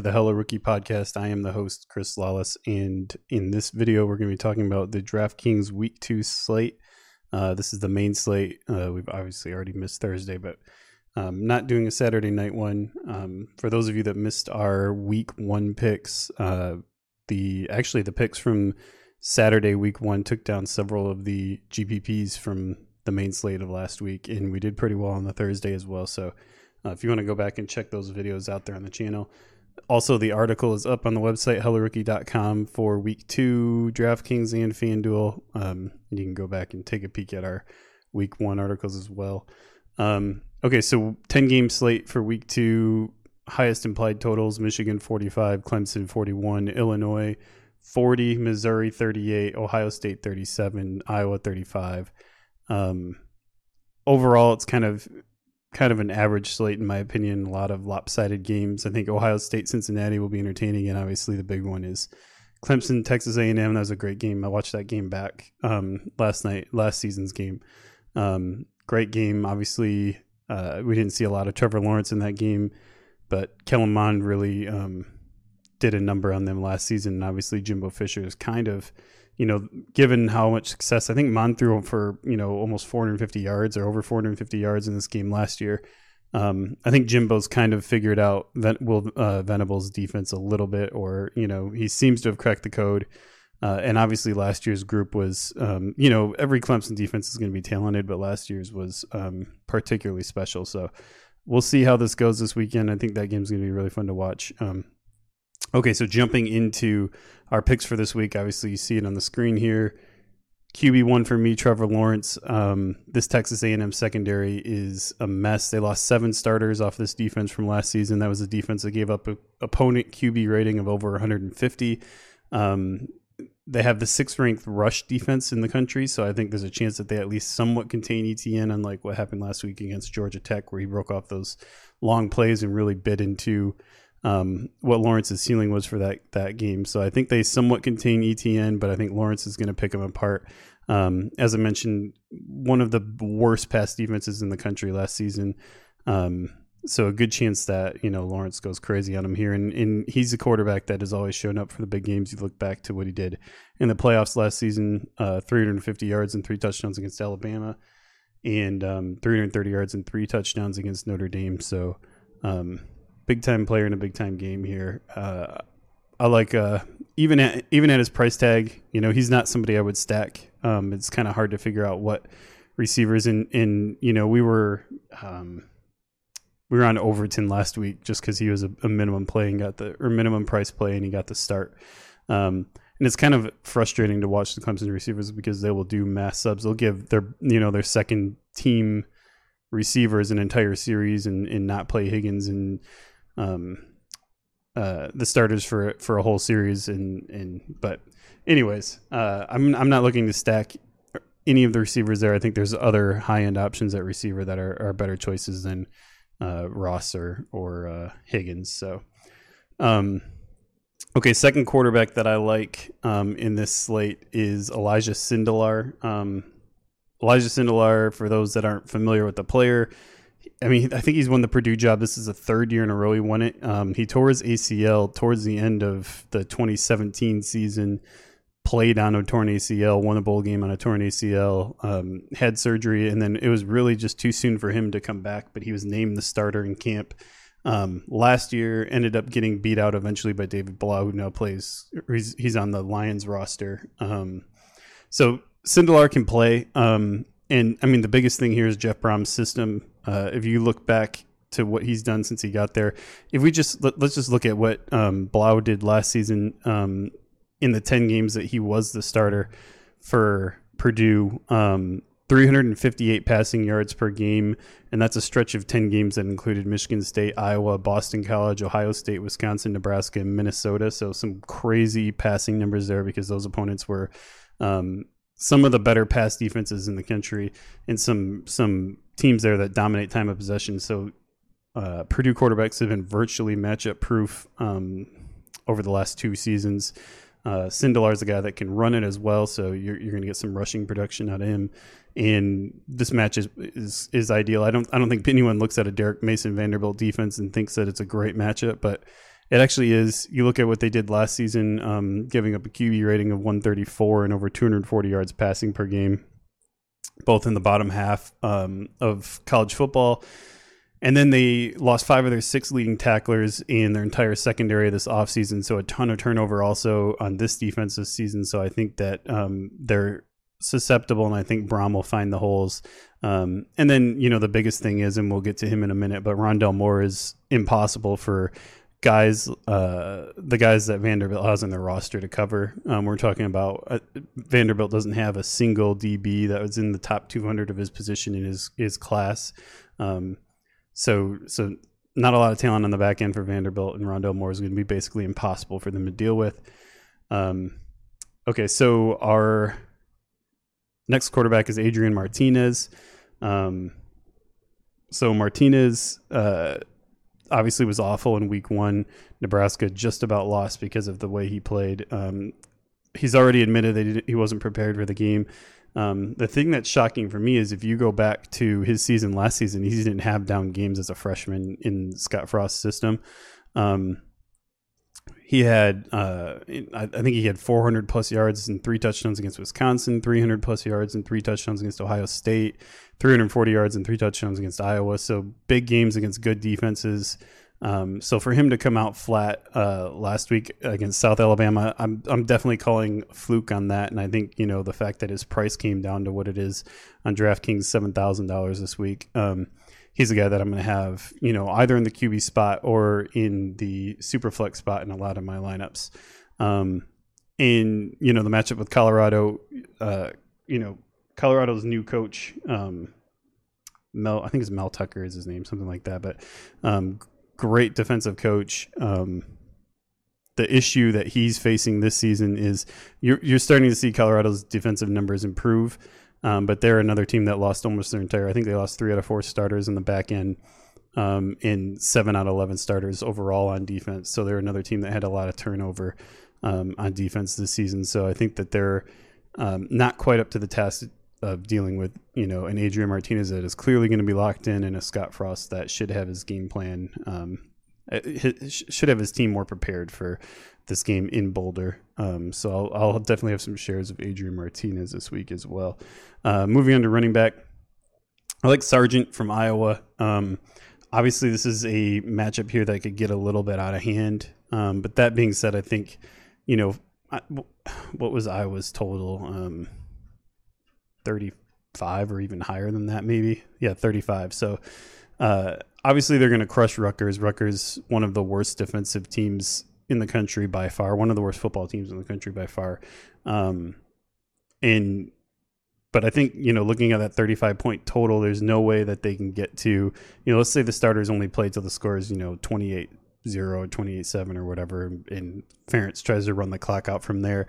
to the Hello Rookie podcast. I am the host, Chris Lawless, and in this video, we're going to be talking about the DraftKings Week 2 slate. Uh, this is the main slate. Uh, we've obviously already missed Thursday, but um, not doing a Saturday night one. Um, for those of you that missed our Week 1 picks, uh, the actually the picks from Saturday Week 1 took down several of the GPPs from the main slate of last week, and we did pretty well on the Thursday as well. So uh, if you want to go back and check those videos out there on the channel. Also, the article is up on the website, hellorookie.com, for week two, DraftKings and FanDuel. Um, you can go back and take a peek at our week one articles as well. Um, okay, so 10 game slate for week two. Highest implied totals Michigan 45, Clemson 41, Illinois 40, Missouri 38, Ohio State 37, Iowa 35. Um, overall, it's kind of kind of an average slate in my opinion. A lot of lopsided games. I think Ohio State Cincinnati will be entertaining, and obviously the big one is Clemson Texas A and M. That was a great game. I watched that game back um, last night, last season's game. Um, great game. Obviously, uh, we didn't see a lot of Trevor Lawrence in that game, but Kellen Mond really um, did a number on them last season. And obviously, Jimbo Fisher is kind of you know, given how much success, I think Mond threw for, you know, almost 450 yards or over 450 yards in this game last year. Um, I think Jimbo's kind of figured out Will uh, Venable's defense a little bit, or, you know, he seems to have cracked the code. Uh, and obviously, last year's group was, um, you know, every Clemson defense is going to be talented, but last year's was um, particularly special. So we'll see how this goes this weekend. I think that game's going to be really fun to watch. Um, Okay, so jumping into our picks for this week, obviously you see it on the screen here. QB one for me, Trevor Lawrence. Um, this Texas A&M secondary is a mess. They lost seven starters off this defense from last season. That was a defense that gave up a opponent QB rating of over 150. Um, they have the sixth ranked rush defense in the country, so I think there's a chance that they at least somewhat contain ETN, unlike what happened last week against Georgia Tech, where he broke off those long plays and really bit into um, what Lawrence's ceiling was for that that game. So I think they somewhat contain ETN, but I think Lawrence is going to pick them apart. Um, as I mentioned, one of the worst pass defenses in the country last season. Um, so a good chance that you know Lawrence goes crazy on him here, and, and he's a quarterback that has always shown up for the big games. You look back to what he did in the playoffs last season: uh, 350 yards and three touchdowns against Alabama, and um, 330 yards and three touchdowns against Notre Dame. So um, big time player in a big time game here. Uh, I like uh, even at even at his price tag, you know, he's not somebody I would stack. Um, it's kind of hard to figure out what receivers in in you know we were um, we were on Overton last week just because he was a, a, minimum play and got the or minimum price play and he got the start. Um, and it's kind of frustrating to watch the Clemson receivers because they will do mass subs. They'll give their you know their second team receivers an entire series and, and not play Higgins and um, uh, the starters for for a whole series. And and but anyways, uh, I'm I'm not looking to stack any of the receivers there. I think there's other high end options at receiver that are, are better choices than uh, Ross or or uh, Higgins. So, um, okay, second quarterback that I like um, in this slate is Elijah Sindelar. Um, Elijah Sindelar, for those that aren't familiar with the player, I mean, I think he's won the Purdue job. This is the third year in a row he won it. Um, he tore his ACL towards the end of the 2017 season, played on a torn ACL, won a bowl game on a torn ACL, um, had surgery, and then it was really just too soon for him to come back. But he was named the starter in camp um, last year. Ended up getting beat out eventually by David Blough, who now plays. He's, he's on the Lions roster. Um, so Sindelar can play. Um, and I mean, the biggest thing here is Jeff Brohm's system. Uh, if you look back to what he's done since he got there, if we just let, us just look at what um, Blough did last season um, in the ten games that he was the starter for Purdue. Um, 358 passing yards per game, and that's a stretch of 10 games that included Michigan State, Iowa, Boston College, Ohio State, Wisconsin, Nebraska, and Minnesota. So some crazy passing numbers there because those opponents were um, some of the better pass defenses in the country and some some teams there that dominate time of possession. So uh, Purdue quarterbacks have been virtually matchup proof um, over the last two seasons. Uh, Sindelar is a guy that can run it as well, so you're, you're going to get some rushing production out of him. And this match is, is is ideal. I don't I don't think anyone looks at a Derek Mason Vanderbilt defense and thinks that it's a great matchup, but It actually is. You look at what they did last season, um, giving up a QB rating of 134 and over 240 yards passing per game, both in the bottom half um, of college football. And then they lost five of their six leading tacklers in their entire secondary this offseason. So a ton of turnover also on this defensive season. So I think that um, they're susceptible, and I think Brohm will find the holes. Um, and then, you know, the biggest thing is, and we'll get to him in a minute, but Rondale Moore is impossible for guys, uh, the guys that Vanderbilt has in their roster to cover. Um, we're talking about uh, Vanderbilt doesn't have a single DB that was in the top 200 of his position in his his class. Um, so so not a lot of talent on the back end for Vanderbilt, and Rondale Moore is going to be basically impossible for them to deal with. Um, okay, so our next quarterback is Adrian Martinez. Um, so Martinez uh, obviously was awful in Week One. Nebraska just about lost because of the way he played. Um, he's already admitted that he wasn't prepared for the game. Um, the thing that's shocking for me is if you go back to his season last season, he didn't have down games as a freshman in Scott Frost's system. Um, he had, uh, I, think he had 400 plus yards and three touchdowns against Wisconsin, 300 plus yards and three touchdowns against Ohio State, 340 yards and three touchdowns against Iowa. So big games against good defenses. Um, so for him to come out flat uh, last week against South Alabama, I'm I'm definitely calling fluke on that, and I think you know the fact that his price came down to what it is on DraftKings seven thousand dollars this week. Um, he's a guy that I'm going to have you know either in the QB spot or in the super flex spot in a lot of my lineups. Um, in you know the matchup with Colorado, uh, you know Colorado's new coach. Um, Mel, I think it's Mel Tucker is his name, something like that. But um, great defensive coach. Um, the issue that he's facing this season is you're you're starting to see Colorado's defensive numbers improve, um, but they're another team that lost almost their entire. I think they lost three out of four starters in the back end, um, in seven out of eleven starters overall on defense. So they're another team that had a lot of turnover um, on defense this season. So I think that they're um, not quite up to the task of dealing with you know an Adrian Martinez that is clearly going to be locked in, and a Scott Frost that should have his game plan, um, should have his team more prepared for this game in Boulder. Um, so I'll, I'll, definitely have some shares of Adrian Martinez this week as well. Uh, moving on to running back, I like Sargent from Iowa. Um, obviously, this is a matchup here that could get a little bit out of hand. Um, but that being said, I think you know I, what was Iowa's total? Um, 35 or even higher than that, maybe. Yeah, 35. So uh, obviously they're going to crush Rutgers. Rutgers, one of the worst defensive teams in the country by far, one of the worst football teams in the country by far. Um, and but I think you know, looking at that 35 point total, there's no way that they can get to you know, let's say the starters only play till the score is you know 28 0 28 7 or whatever and Ferentz tries to run the clock out from there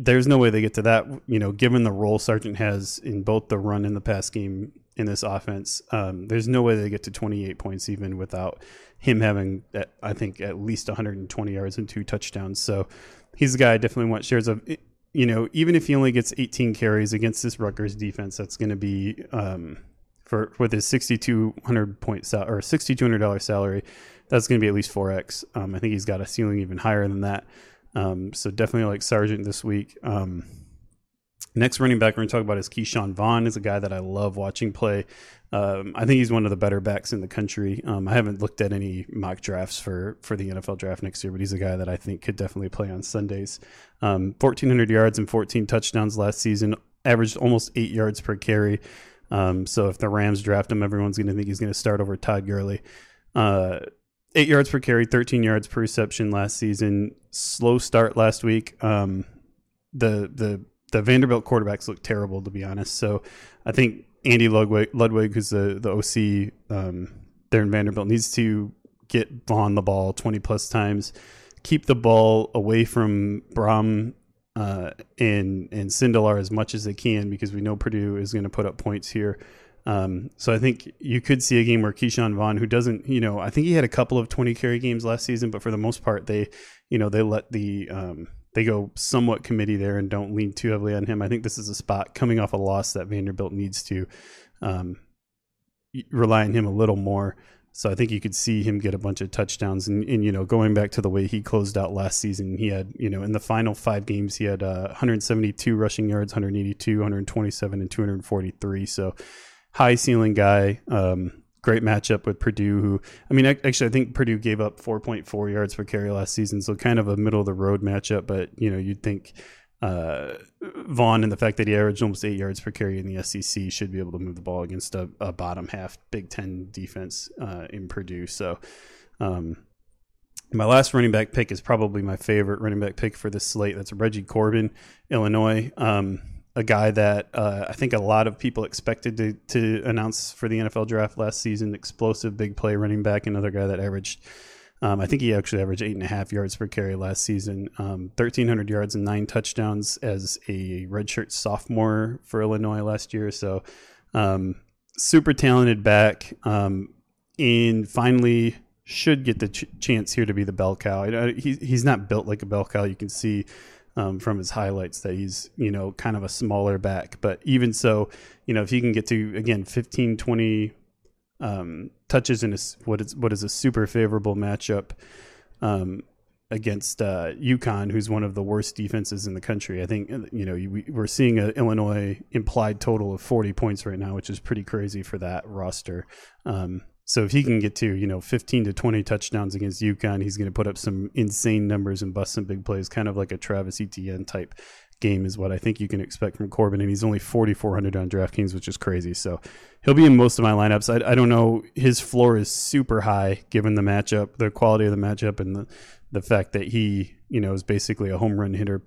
there's no way they get to that you know given the role Sargent has in both the run and the pass game in this offense um, there's no way they get to 28 points even without him having I think at least 120 yards and two touchdowns so he's a guy I definitely want shares of you know even if he only gets 18 carries against this Rutgers defense that's going to be um, for with his 6200 point sal- or $6200 salary that's going to be at least 4x. Um, I think he's got a ceiling even higher than that. Um, so definitely like Sargent this week. Next running back we're going to talk about is Ke'Shawn Vaughn. is a guy that I love watching play. Um, I think he's one of the better backs in the country. Um, I haven't looked at any mock drafts for for the NFL draft next year, but he's a guy that I think could definitely play on Sundays. 1,400 um, yards and 14 touchdowns last season, averaged almost eight yards per carry. Um, so if the Rams draft him, everyone's going to think he's going to start over Todd Gurley. Uh, eight yards per carry, 13 yards per reception last season. Slow start last week. Um, the the the Vanderbilt quarterbacks look terrible to be honest. So I think Andy Ludwig, Ludwig who's the the OC um, there in Vanderbilt, needs to get on the ball 20 plus times, keep the ball away from Brohm uh, and and Sindelar as much as they can because we know Purdue is going to put up points here. Um, so I think you could see a game where Ke'Shawn Vaughn, who doesn't, you know, I think he had a couple of 20 carry games last season, but for the most part, they, you know, they let the, um, they go somewhat committee there and don't lean too heavily on him. I think this is a spot coming off a loss that Vanderbilt needs to um, rely on him a little more. So I think you could see him get a bunch of touchdowns. And, and, you know, going back to the way he closed out last season, he had, you know, in the final five games, he had uh, 172 rushing yards, 182, 127, and 243. So high ceiling guy. Um, great matchup with Purdue, who, I mean, actually, I think Purdue gave up 4.4 yards per carry last season. So kind of a middle of the road matchup. But, you know, you'd think uh, Vaughn and the fact that he averaged almost eight yards per carry in the SEC should be able to move the ball against a, a bottom half Big Ten defense uh, in Purdue. So, um, my last running back pick is probably my favorite running back pick for this slate. That's Reggie Corbin, Illinois. Um, a guy that uh, I think a lot of people expected to, to announce for the NFL draft last season. Explosive, big play running back. Another guy that averaged um, I think he actually averaged eight and a half yards per carry last season, um, 1,300 yards and nine touchdowns as a redshirt sophomore for Illinois last year. So, um, super talented back. Um, and finally, should get the ch- chance here to be the bell cow. He, he's not built like a bell cow. You can see um, from his highlights that he's, you know, kind of a smaller back. But even so, you know, if he can get to, again, 15, 20 um, touches in a, what is what is a super favorable matchup um, against uh, UConn, who's one of the worst defenses in the country. I think you know we, are seeing an Illinois implied total of 40 points right now, which is pretty crazy for that roster. Um, so if he can get to you know 15 to 20 touchdowns against UConn, he's going to put up some insane numbers and bust some big plays, kind of like a Travis Etienne type game is what I think you can expect from Corbin, and he's only 4,400 on DraftKings, which is crazy. So he'll be in most of my lineups. I, I, don't know. His floor is super high given the matchup, the quality of the matchup, and the the fact that he you know is basically a home run hitter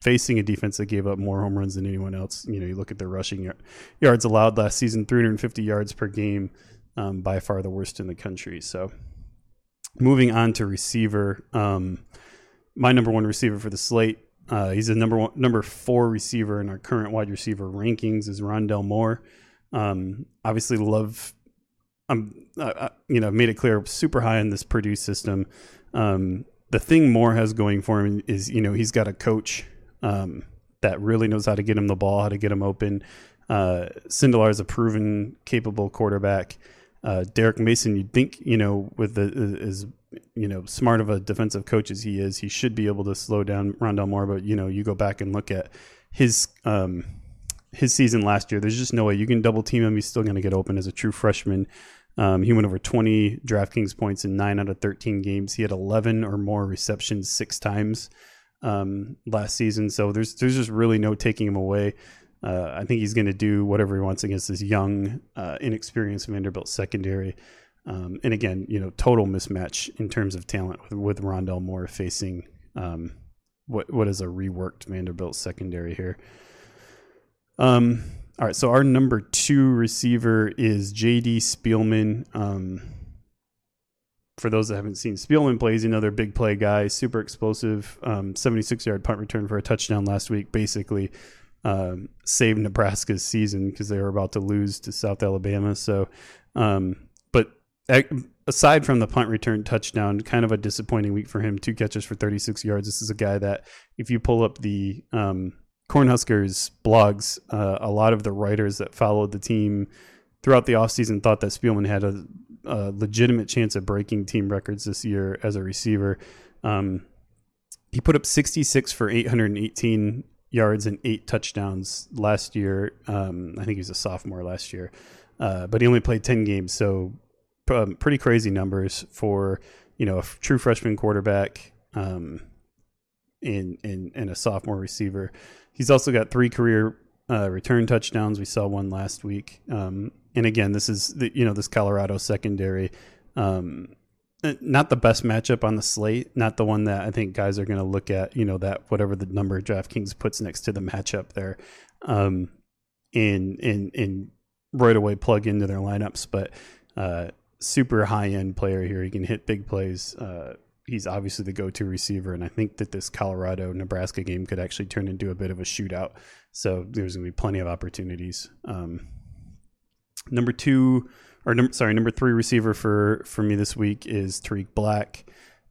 facing a defense that gave up more home runs than anyone else. You know, you look at their rushing yards allowed last season, 350 yards per game, um, by far the worst in the country. So moving on to receiver. Um, my number one receiver for the slate uh, he's a number one, number four receiver in our current wide receiver rankings. Is Rondale Moore? Um, obviously, love. I'm, uh, you know, made it clear super high in this Purdue system. Um, the thing Moore has going for him is, you know, he's got a coach um, that really knows how to get him the ball, how to get him open. Uh, Sindelar is a proven, capable quarterback. Uh, Derek Mason, you'd think, you know, with the is you know smart of a defensive coach as he is, he should be able to slow down Rondale Moore. But you know, you go back and look at his um, his season last year. There's just no way you can double team him. He's still going to get open as a true freshman. Um, he went over 20 DraftKings points in nine out of 13 games. He had 11 or more receptions six times um, last season. So there's there's just really no taking him away. Uh, I think he's going to do whatever he wants against this young, uh, inexperienced Vanderbilt secondary. Um, and again, you know, total mismatch in terms of talent with, with Rondale Moore facing um, what what is a reworked Vanderbilt secondary here. Um, all right, so our number two receiver is J.D. Spielman. Um, for those that haven't seen, Spielman plays another big play guy, super explosive, um, 76 yard punt return for a touchdown last week. Basically, um, saved Nebraska's season because they were about to lose to South Alabama. So, um, but aside from the punt return touchdown, kind of a disappointing week for him. Two catches for 36 yards. This is a guy that, if you pull up the um, Cornhuskers blogs, uh, a lot of the writers that followed the team throughout the offseason thought that Spielman had a, a, legitimate chance of breaking team records this year as a receiver. Um, he put up 66 for 818 yards and eight touchdowns last year. Um, I think he was a sophomore last year, uh, but he only played 10 games. So um, pretty crazy numbers for you know a f- true freshman quarterback um, in in in a sophomore receiver. He's also got three career uh, return touchdowns. We saw one last week. Um, and again, this is the, you know this Colorado secondary. Um, not the best matchup on the slate. Not the one that I think guys are going to look at. You know that whatever the number DraftKings puts next to the matchup there, um, in, in, and right away plug into their lineups. But uh, super high end player here. He can hit big plays. Uh, he's obviously the go to receiver, and I think that this Colorado Nebraska game could actually turn into a bit of a shootout. So there's going to be plenty of opportunities. Um, number two, or number, sorry, number three receiver for for me this week is Tarik Black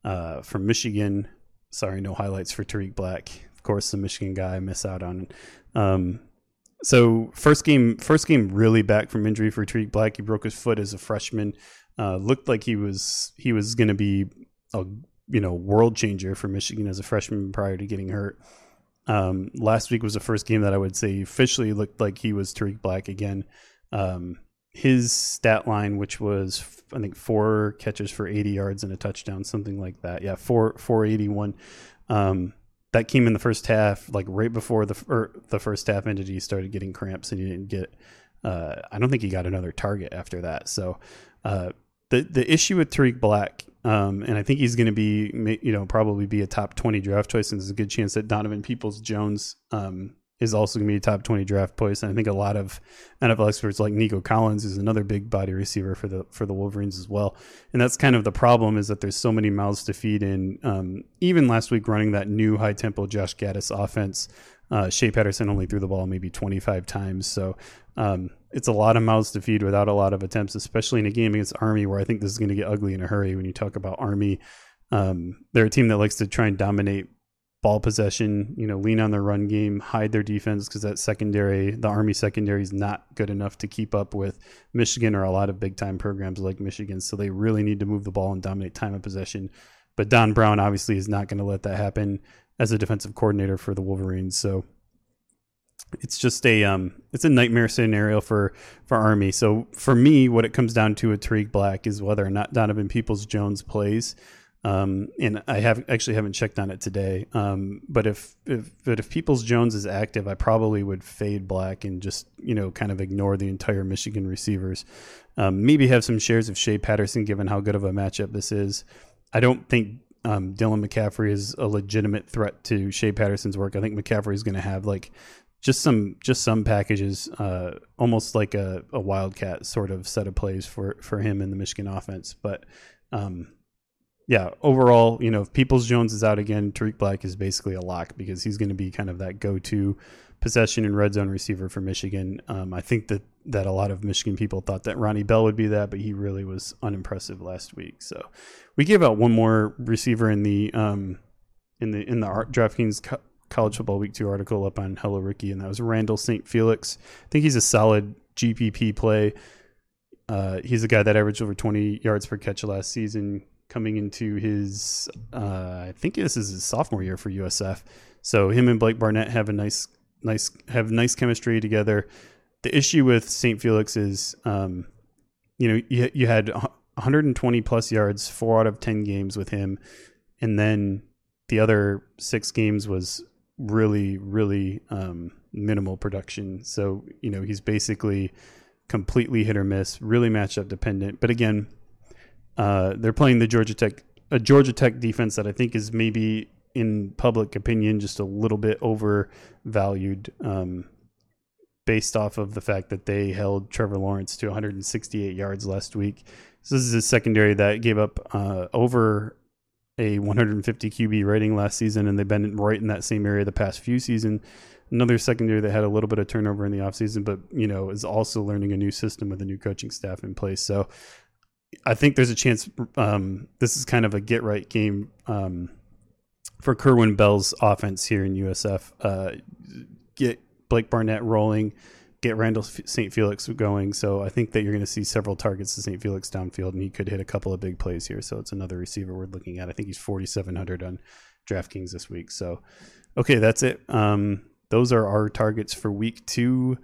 uh, from Michigan. Sorry, no highlights for Tarik Black. Of course, the Michigan guy I miss out on. Um, so first game, first game really back from injury for Tarik Black. He broke his foot as a freshman. Uh, looked like he was he was going to be a you know world changer for Michigan as a freshman prior to getting hurt. Um, last week was the first game that I would say officially looked like he was Tarik Black again. Um, his stat line, which was I think four catches for 80 yards and a touchdown, something like that. Yeah, four 481. Um, that came in the first half, like right before the or the first half ended. He started getting cramps and he didn't get. Uh, I don't think he got another target after that. So uh, the the issue with Tarik Black, um, and I think he's going to be, you know, probably be a top twenty draft choice, and there's a good chance that Donovan Peoples Jones um, is also going to be a top 20 draft choice. And I think a lot of NFL experts like Nico Collins is another big body receiver for the for the Wolverines as well. And that's kind of the problem is that there's so many mouths to feed in. Um, even last week running that new high tempo Josh Gattis offense, uh, Shea Patterson only threw the ball maybe 25 times. So um, it's a lot of mouths to feed without a lot of attempts, especially in a game against Army where I think this is going to get ugly in a hurry when you talk about Army. Um, they're a team that likes to try and dominate ball possession, you know, lean on their run game, hide their defense because that secondary, the Army secondary is not good enough to keep up with Michigan or a lot of big time programs like Michigan. So they really need to move the ball and dominate time of possession. But Don Brown obviously is not going to let that happen as a defensive coordinator for the Wolverines. So it's just a um, it's a nightmare scenario for for Army. So for me, what it comes down to with Tarik Black is whether or not Donovan Peoples Jones plays. Um, and I have actually haven't checked on it today. Um, but if, if but if Peoples Jones is active, I probably would fade Black and just you know kind of ignore the entire Michigan receivers. Um, maybe have some shares of Shea Patterson, given how good of a matchup this is. I don't think um, Dylan McCaffrey is a legitimate threat to Shea Patterson's work. I think McCaffrey is going to have like just some just some packages, uh, almost like a, a wildcat sort of set of plays for for him in the Michigan offense, but. Um, yeah, overall, you know, if Peoples Jones is out again, Tarik Black is basically a lock because he's going to be kind of that go-to possession and red zone receiver for Michigan. Um, I think that that a lot of Michigan people thought that Ronnie Bell would be that, but he really was unimpressive last week. So we gave out one more receiver in the um, in the in the DraftKings co- College Football Week Two article up on Hello Rookie, and that was Randall St. Felix. I think he's a solid GPP play. Uh, he's a guy that averaged over 20 yards per catch last season coming into his, uh, I think this is his sophomore year for USF. So him and Blake Barnett have a nice, nice, have nice chemistry together. The issue with St. Felix is, um, you know, you, you had 120 plus yards, four out of 10 games with him. And then the other six games was really, really um, minimal production. So, you know, he's basically completely hit or miss, really matchup dependent. But again, uh, they're playing the Georgia Tech a Georgia Tech defense that I think is maybe in public opinion just a little bit overvalued um, based off of the fact that they held Trevor Lawrence to 168 yards last week. So this is a secondary that gave up uh, over a 150 QB rating last season, and they've been right in that same area the past few seasons. Another secondary that had a little bit of turnover in the offseason, but you know is also learning a new system with a new coaching staff in place. So I think there's a chance um, this is kind of a get right game um, for Kerwin Bell's offense here in USF. Uh, get Blake Barnett rolling, get Randall St. Felix going. So I think that you're going to see several targets to St. Felix downfield, and he could hit a couple of big plays here. So it's another receiver we're looking at. I think he's 4,700 on DraftKings this week. So, okay, that's it. Um, those are our targets for week two.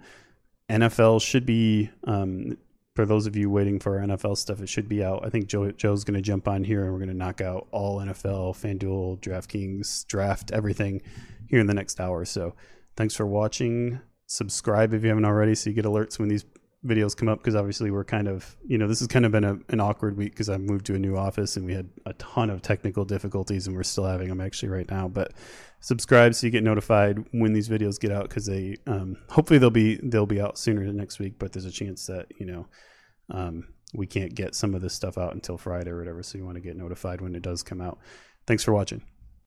NFL should be um, for those of you waiting for NFL stuff, it should be out. I think Joe, Joe's going to jump on here and we're going to knock out all NFL, FanDuel, DraftKings, draft, everything here in the next hour. So thanks for watching. Subscribe if you haven't already so you get alerts when these videos come up because obviously we're kind of, you know, this has kind of been a, an awkward week because I moved to a new office and we had a ton of technical difficulties and we're still having them actually right now. But subscribe so you get notified when these videos get out because they um, hopefully they'll be they'll be out sooner than next week. But there's a chance that you know um, we can't get some of this stuff out until Friday or whatever. So you want to get notified when it does come out. Thanks for watching.